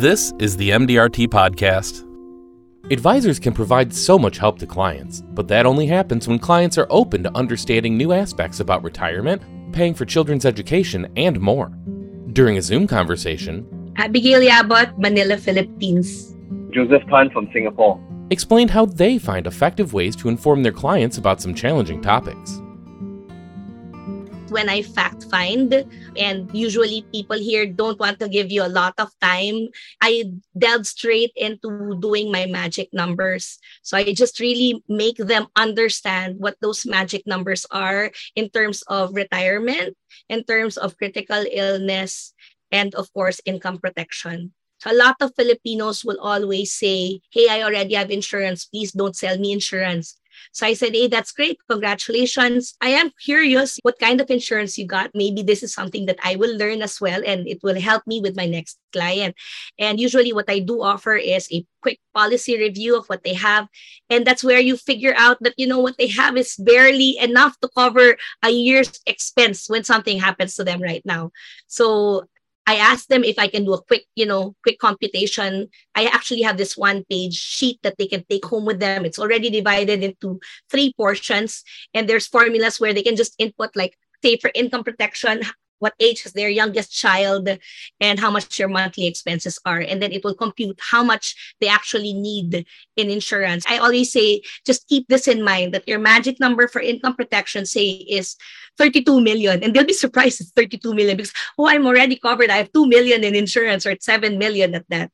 This is the MDRT Podcast. Advisors can provide so much help to clients, but that only happens when clients are open to understanding new aspects about retirement, paying for children's education, and more. During a Zoom conversation, Abigail Yabot, Manila, Philippines. Joseph Tan from Singapore. explained how they find effective ways to inform their clients about some challenging topics. When I fact find, and usually people here don't want to give you a lot of time, I delve straight into doing my magic numbers. So I just really make them understand what those magic numbers are in terms of retirement, in terms of critical illness, and of course, income protection. So a lot of Filipinos will always say, Hey, I already have insurance. Please don't sell me insurance. So I said, Hey, that's great. Congratulations. I am curious what kind of insurance you got. Maybe this is something that I will learn as well, and it will help me with my next client. And usually, what I do offer is a quick policy review of what they have. And that's where you figure out that, you know, what they have is barely enough to cover a year's expense when something happens to them right now. So I asked them if I can do a quick, you know, quick computation. I actually have this one page sheet that they can take home with them. It's already divided into three portions. And there's formulas where they can just input, like, say, for income protection, what age is their youngest child and how much your monthly expenses are. And then it will compute how much they actually need in insurance. I always say, just keep this in mind that your magic number for income protection, say, is 32 million. And they'll be surprised it's 32 million because, oh, I'm already covered. I have 2 million in insurance or 7 million at that.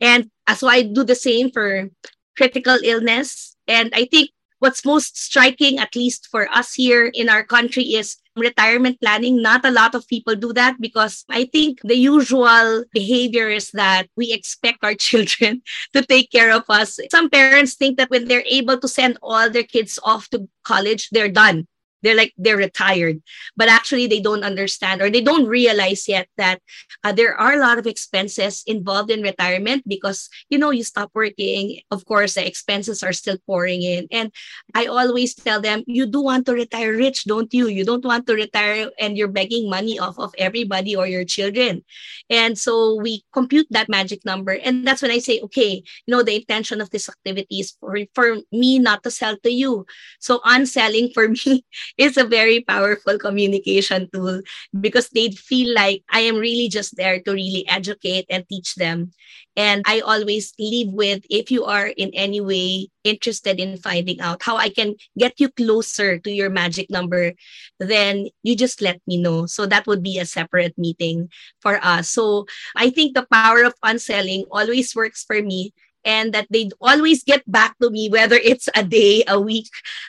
And uh, so I do the same for critical illness. And I think what's most striking, at least for us here in our country, is retirement planning. Not a lot of people do that because I think the usual behavior is that we expect our children to take care of us. Some parents think that when they're able to send all their kids off to college, they're done they're like they're retired. But actually they don't understand or they don't realize yet that uh, there are a lot of expenses involved in retirement because you know you stop working. Of course the expenses are still pouring in. And i always tell them you do want to retire rich don't you? You don't want to retire and you're begging money off of everybody or your children. And so we compute that magic number. And that's when i say okay you know the intention of this activity is for, for me not to sell to you. So unselling for me is a very powerful communication tool because they feel like I am really just there to really educate and teach them. And I always leave with if you are in any way interested in finding out how I can get you closer to your magic number, then you just let me know. So that would be a separate meeting for us. So I think the power of unselling always works for me and that they'd always get back to me, whether it's a day, a week,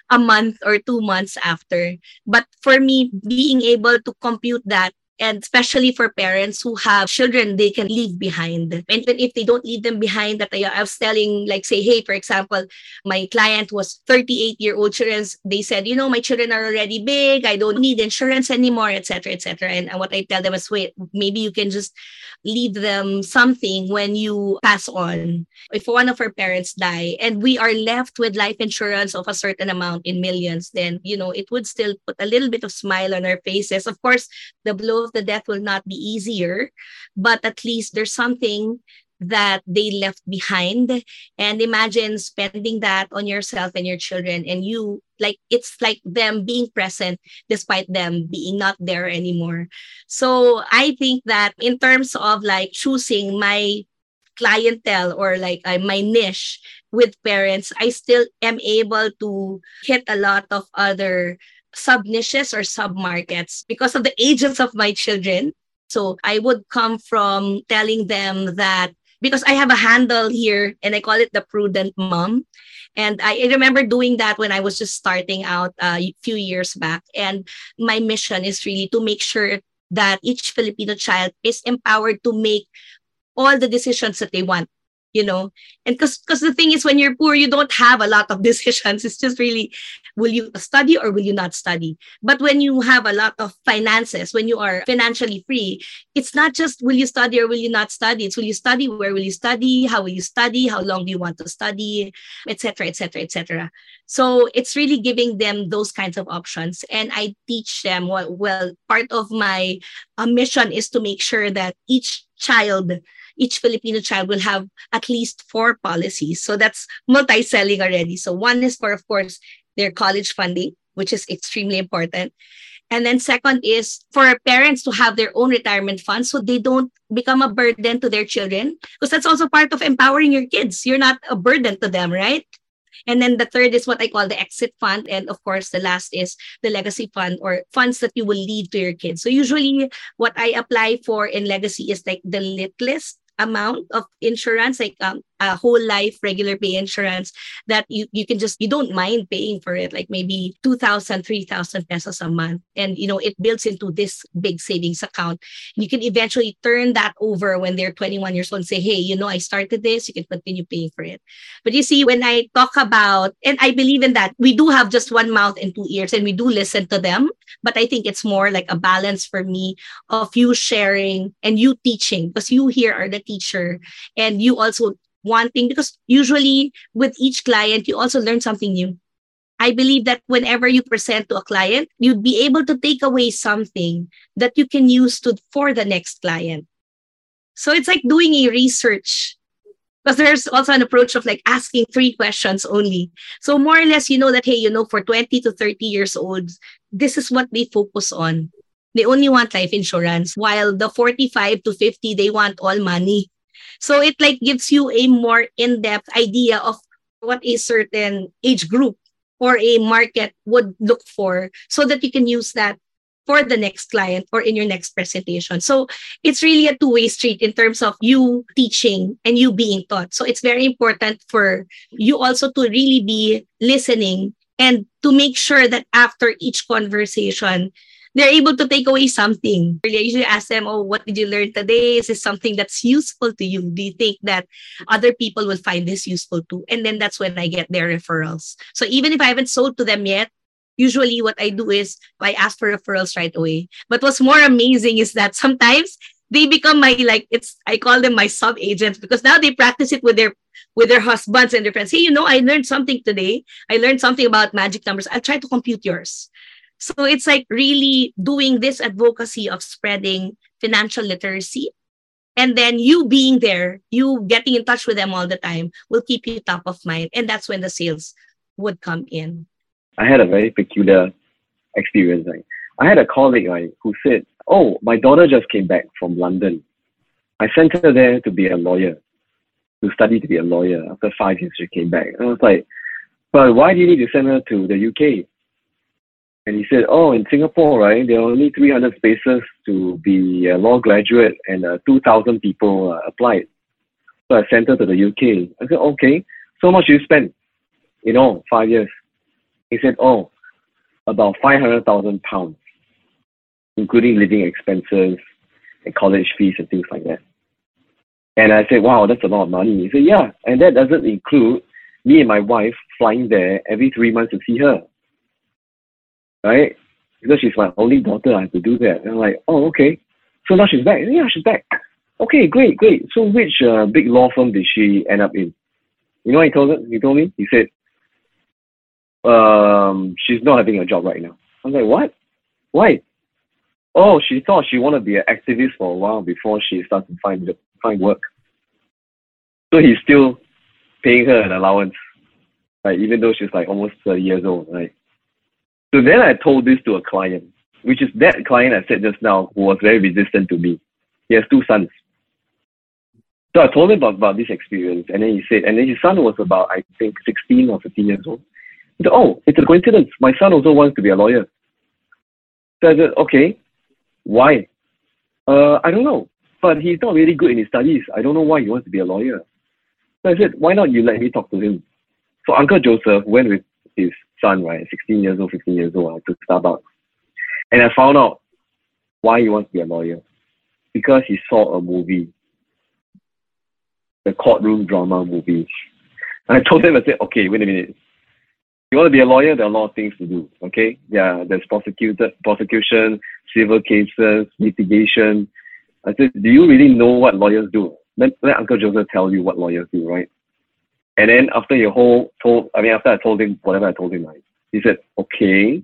a month, or two months after. But for me, being able to compute that and especially for parents who have children they can leave behind. And even if they don't leave them behind that I, I was telling like say hey for example my client was 38 year old children they said you know my children are already big i don't need insurance anymore etc etc and, and what i tell them is wait maybe you can just leave them something when you pass on. If one of our parents die and we are left with life insurance of a certain amount in millions then you know it would still put a little bit of smile on our faces. Of course the blow the death will not be easier, but at least there's something that they left behind. And imagine spending that on yourself and your children and you like it's like them being present despite them being not there anymore. So i think that in terms of like choosing my clientele or like uh, my niche with parents i still am able to hit a lot of other sub niches or sub markets because of the ages of my children. So I would come from telling them that because I have a handle here and I call it the prudent mom. And I remember doing that when I was just starting out uh, a few years back. And my mission is really to make sure that each Filipino child is empowered to make all the decisions that they want you know? And because because the thing is when you're poor you don't have a lot of decisions. It's just really will you study or will you not study? But when you have a lot of finances when you are financially free it's not just will you study or will you not study. It's will you study where will you study how will you study how long do you want to study etc etc etc so it's really giving them those kinds of options. And i teach them well, well part of my uh, mission is to make sure that each child each Filipino child will have at least four policies. So that's multi-selling already. So one is for, of course, their college funding, which is extremely important. And then second is for parents to have their own retirement funds so they don't become a burden to their children. Because that's also part of empowering your kids. You're not a burden to them, right? And then the third is what I call the exit fund. And of course, the last is the legacy fund or funds that you will leave to your kids. So usually what I apply for in legacy is like the littlest amount of insurance, like um, a whole life regular pay insurance that you, you can just, you don't mind paying for it, like maybe 2,000, 3,000 pesos a month. And, you know, it builds into this big savings account. You can eventually turn that over when they're 21 years old and say, hey, you know, I started this, you can continue paying for it. But you see, when I talk about, and I believe in that, we do have just one mouth and two ears and we do listen to them. But I think it's more like a balance for me of you sharing and you teaching because you here are the teacher and you also wanting because usually with each client you also learn something new. I believe that whenever you present to a client you'd be able to take away something that you can use to for the next client. So it's like doing a research because there's also an approach of like asking three questions only. So more or less you know that hey you know for 20 to 30 years old this is what they focus on. They only want life insurance while the 45 to 50 they want all money so it like gives you a more in-depth idea of what a certain age group or a market would look for so that you can use that for the next client or in your next presentation. So it's really a two-way street in terms of you teaching and you being taught. So it's very important for you also to really be listening and to make sure that after each conversation, they're able to take away something. I usually ask them, oh, what did you learn today? Is this something that's useful to you? Do you think that other people will find this useful too? And then that's when I get their referrals. So even if I haven't sold to them yet, usually what I do is I ask for referrals right away. But what's more amazing is that sometimes they become my like it's I call them my sub agents because now they practice it with their with their husbands and their friends. Hey, you know, I learned something today. I learned something about magic numbers. I'll try to compute yours. So it's like really doing this advocacy of spreading financial literacy. And then you being there, you getting in touch with them all the time will keep you top of mind. And that's when the sales would come in. I had a very peculiar experience. Right? I had a colleague right, who said, Oh, my daughter just came back from London. I sent her there to be a lawyer, to study to be a lawyer. After five years, she came back. And I was like, But why do you need to send her to the UK? And he said, oh, in Singapore, right, there are only 300 spaces to be a law graduate and uh, 2,000 people uh, applied. So I sent her to the UK. I said, okay, so much you spent, in all five years? He said, oh, about 500,000 pounds, including living expenses and college fees and things like that. And I said, wow, that's a lot of money. He said, yeah, and that doesn't include me and my wife flying there every three months to see her right? Because she's my only daughter, I have to do that. And I'm like, oh, okay. So now she's back. Yeah, she's back. Okay, great, great. So which uh, big law firm did she end up in? You know what he told her? He told me. He said, um, she's not having a job right now. I'm like, what? Why? Oh, she thought she wanted to be an activist for a while before she started to find find work. So he's still paying her an allowance, right? Even though she's like almost 30 years old, right? So then I told this to a client, which is that client I said just now who was very resistant to me. He has two sons. So I told him about, about this experience, and then he said, and then his son was about, I think, 16 or 15 years old. He said, oh, it's a coincidence. My son also wants to be a lawyer. So I said, okay, why? Uh, I don't know, but he's not really good in his studies. I don't know why he wants to be a lawyer. So I said, why not you let me talk to him? So Uncle Joseph went with his son, right, 16 years old, 15 years old, to Starbucks. And I found out why he wants to be a lawyer. Because he saw a movie, the courtroom drama movie. And I told him, I said, okay, wait a minute. You want to be a lawyer? There are a lot of things to do. Okay, yeah, there's prosecuted prosecution, civil cases, litigation. I said, do you really know what lawyers do? Let, let Uncle Joseph tell you what lawyers do, right? And then after your whole told, I mean, after I told him whatever I told him, right, he said, okay,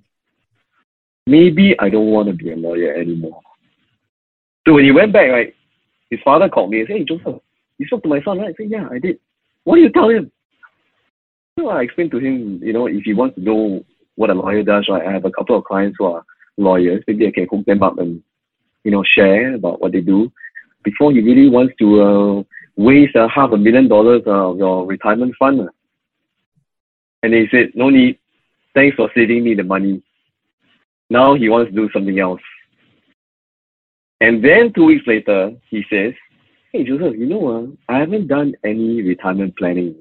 maybe I don't want to be a lawyer anymore. So when he went back, right, his father called me and said, Hey, Joseph, you spoke to my son, right? I said, Yeah, I did. What do you tell him? So I explained to him, you know, if he wants to know what a lawyer does, right? I have a couple of clients who are lawyers. Maybe I can hook them up and, you know, share about what they do before he really wants to uh, waste uh, half a million dollars of your retirement fund. And he said, no need. Thanks for saving me the money. Now he wants to do something else. And then two weeks later, he says, hey, Joseph, you know, uh, I haven't done any retirement planning.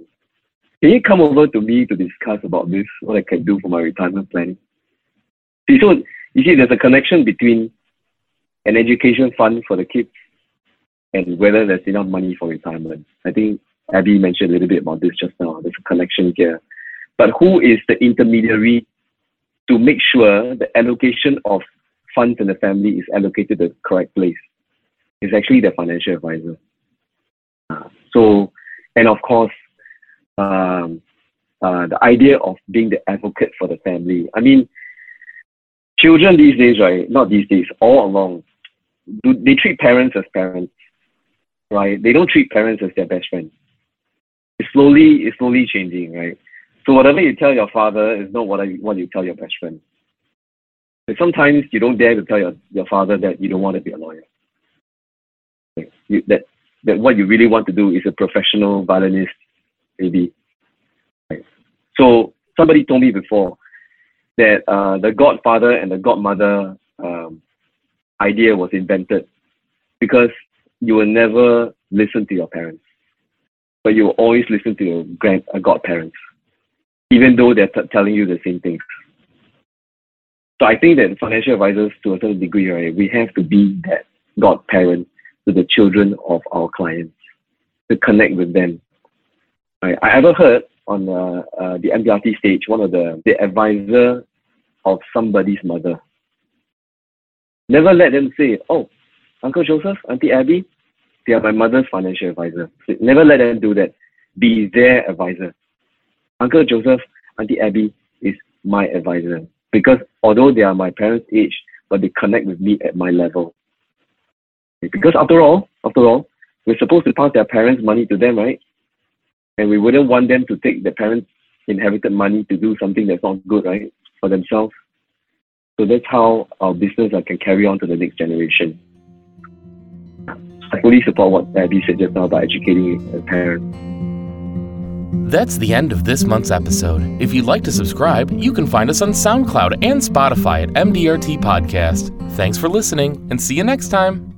Can you come over to me to discuss about this, what I can do for my retirement planning? See, so you see, there's a connection between an education fund for the kids and whether there's enough money for retirement. I think Abby mentioned a little bit about this just now. There's a connection here. But who is the intermediary to make sure the allocation of funds in the family is allocated the correct place? It's actually the financial advisor. Uh, so, and of course, um, uh, the idea of being the advocate for the family. I mean, children these days, right? Not these days, all along, do they treat parents as parents, right? They don't treat parents as their best friend. It's slowly, it's slowly changing, right? So whatever you tell your father is not what, I, what you tell your best friend. And sometimes you don't dare to tell your, your father that you don't want to be a lawyer. You, that, that what you really want to do is a professional violinist, maybe. Right? So somebody told me before that uh, the godfather and the godmother um, idea was invented because you will never listen to your parents, but you will always listen to your grand uh, godparents even though they're t- telling you the same things. So I think that financial advisors, to a certain degree, right, we have to be that godparent to the children of our clients to connect with them. Right? I ever heard on uh, uh, the MDRT stage, one of the, the advisor of somebody's mother. Never let them say, oh, Uncle Joseph, Auntie Abby, they are my mother's financial advisor. So never let them do that. Be their advisor. Uncle Joseph, Auntie Abby is my advisor because although they are my parents' age, but they connect with me at my level. Because after all, after all, we're supposed to pass their parents' money to them, right? And we wouldn't want them to take their parents' inherited money to do something that's not good, right, for themselves. So that's how our business can carry on to the next generation. Fully support what Abby said just now about educating a parent. That's the end of this month's episode. If you'd like to subscribe, you can find us on SoundCloud and Spotify at MDRT Podcast. Thanks for listening, and see you next time.